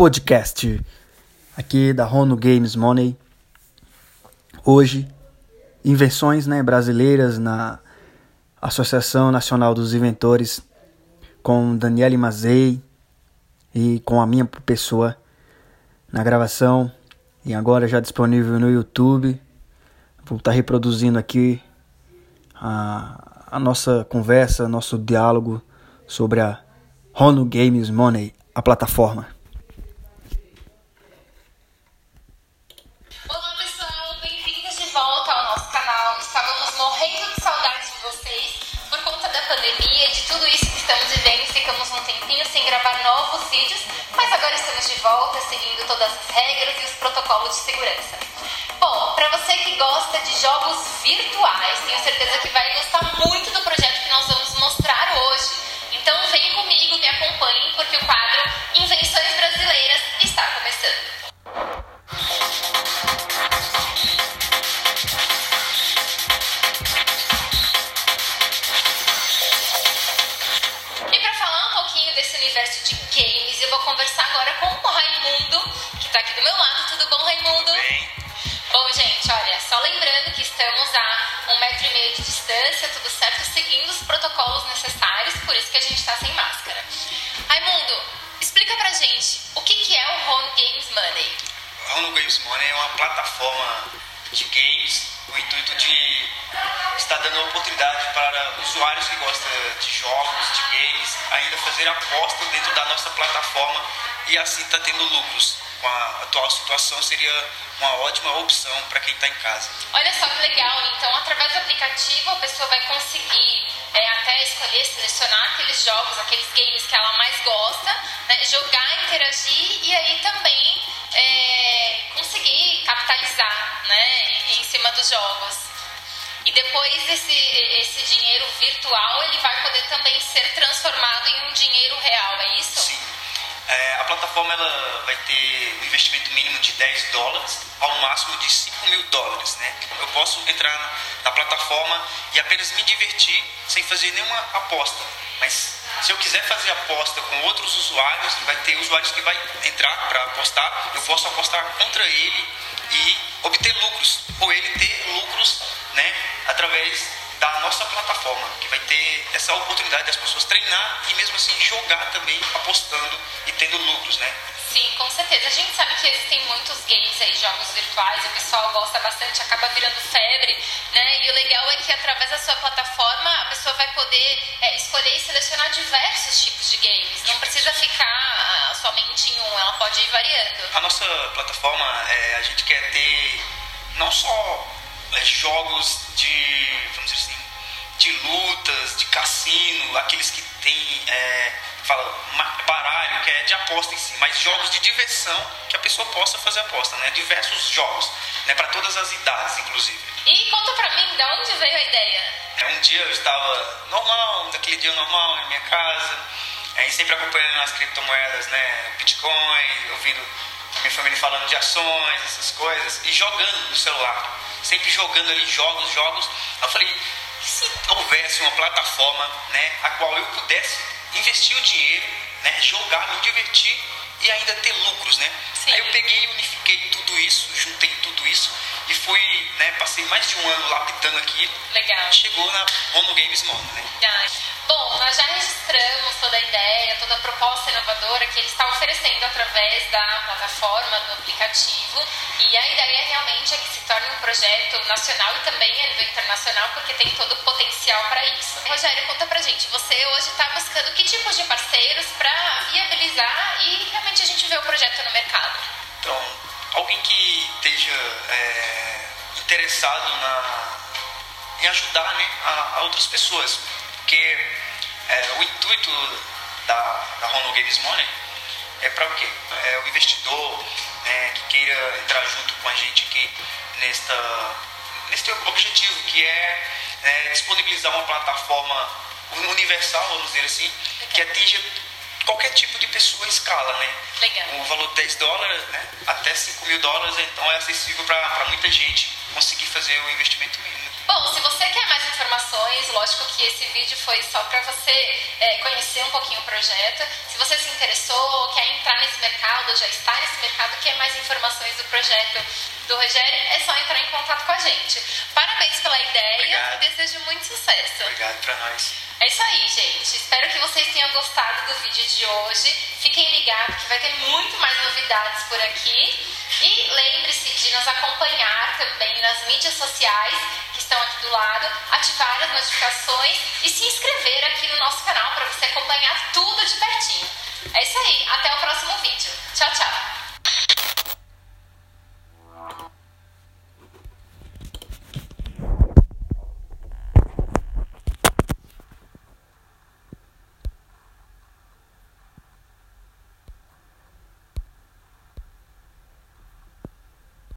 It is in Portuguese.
podcast aqui da Rono Games Money. Hoje, invenções né, brasileiras na Associação Nacional dos Inventores com Daniele Mazei e com a minha pessoa na gravação e agora já disponível no YouTube. Vou estar reproduzindo aqui a, a nossa conversa, nosso diálogo sobre a Rono Games Money, a plataforma. Gravar novos vídeos, mas agora estamos de volta, seguindo todas as regras e os protocolos de segurança. Bom, para você que gosta de jogos virtuais, tenho certeza que vai gostar conversar agora com o Raimundo, que está aqui do meu lado. Tudo bom, Raimundo? Bem, Bom, gente, olha, só lembrando que estamos a um metro e meio de distância, tudo certo, seguindo os protocolos necessários, por isso que a gente está sem máscara. Raimundo, explica pra gente o que, que é o Home Games Money. a Rono Games Money é uma plataforma de games com o intuito de estar dando oportunidade para usuários que gostam de jogos, de games, ainda fazer aposta dentro da nossa plataforma e assim estar tendo lucros. Com a atual situação seria uma ótima opção para quem está em casa. Olha só que legal, então através do aplicativo a pessoa vai conseguir é, até escolher, selecionar aqueles jogos, aqueles games que ela mais gosta, né, jogar, interagir e aí também é, conseguir capitalizar né, em cima dos jogos. E depois esse, esse dinheiro virtual ele vai poder também ser transformado em um dinheiro real, é isso? Sim. É, a plataforma ela vai ter um investimento mínimo de 10 dólares ao máximo de 5 mil dólares. Né? Eu posso entrar na, plataforma e apenas me divertir sem fazer nenhuma aposta. Mas se eu quiser fazer aposta com outros usuários, vai ter usuários que vai entrar para apostar, eu posso apostar contra ele e obter lucros, ou ele ter lucros né, através da nossa plataforma, que vai ter essa oportunidade das pessoas treinar e mesmo assim jogar também apostando e tendo lucros, né? Sim, com certeza. A gente sabe que existem muitos games aí, jogos virtuais, o pessoal gosta bastante, acaba virando febre, né? E o legal é que através da sua plataforma a pessoa vai poder é, escolher e selecionar diversos tipos de games. Não precisa ficar somente em um, ela pode ir variando. A nossa plataforma, é, a gente quer ter não só é, jogos de, vamos dizer assim, de lutas, de cassino, aqueles que tem, é, fala, baralho, que é de aposta em si, mas jogos de diversão que a pessoa possa fazer aposta, né? Diversos jogos, né? Para todas as idades, inclusive. E conta pra mim, da onde veio a ideia? É, Um dia eu estava normal, daquele dia normal na minha casa, aí sempre acompanhando as criptomoedas, né? Bitcoin, ouvindo minha família falando de ações, essas coisas, e jogando no celular. Sempre jogando ali jogos, jogos. Eu falei, se houvesse uma plataforma, né, a qual eu pudesse investir o dinheiro, né, jogar, me divertir e ainda ter lucros, né? Sim. Aí eu peguei unifiquei tudo isso, juntei tudo isso e fui, né, passei mais de um ano lapidando aquilo Legal. chegou na Mono Games Mono, né? Ah, toda a ideia, toda a proposta inovadora que ele está oferecendo através da plataforma, do aplicativo. E a ideia realmente é que se torne um projeto nacional e também a nível internacional, porque tem todo o potencial para isso. Rogério, conta pra gente, você hoje está buscando que tipos de parceiros para viabilizar e realmente a gente ver o projeto no mercado? Então, alguém que esteja é, interessado na, em ajudar né, a, a outras pessoas, porque é, o intuito da, da Rono Games Money é para o quê? É o investidor né, que queira entrar junto com a gente aqui nesta, neste objetivo, que é, é disponibilizar uma plataforma universal, vamos dizer assim, que atinja qualquer tipo de pessoa em escala, né? Legal. O valor de 10 dólares, né? Até 5 mil dólares, então é acessível para muita gente conseguir fazer o investimento mínimo. Bom, se você quer mais informações, lógico que esse vídeo foi só para você é, conhecer um pouquinho o projeto. Se você se interessou, quer entrar nesse mercado já está nesse mercado, quer mais informações do projeto do Rogério, é só entrar em contato com a gente. Parabéns pela ideia Obrigado. e desejo muito sucesso. Obrigado pra nós. É isso aí, gente. Espero que vocês tenham gostado do vídeo de hoje. Fiquem ligados que vai ter muito mais novidades por aqui. E lembre-se de nos acompanhar também nas mídias sociais estão aqui do lado, ativar as notificações e se inscrever aqui no nosso canal para você acompanhar tudo de pertinho. É isso aí. Até o próximo vídeo. Tchau, tchau.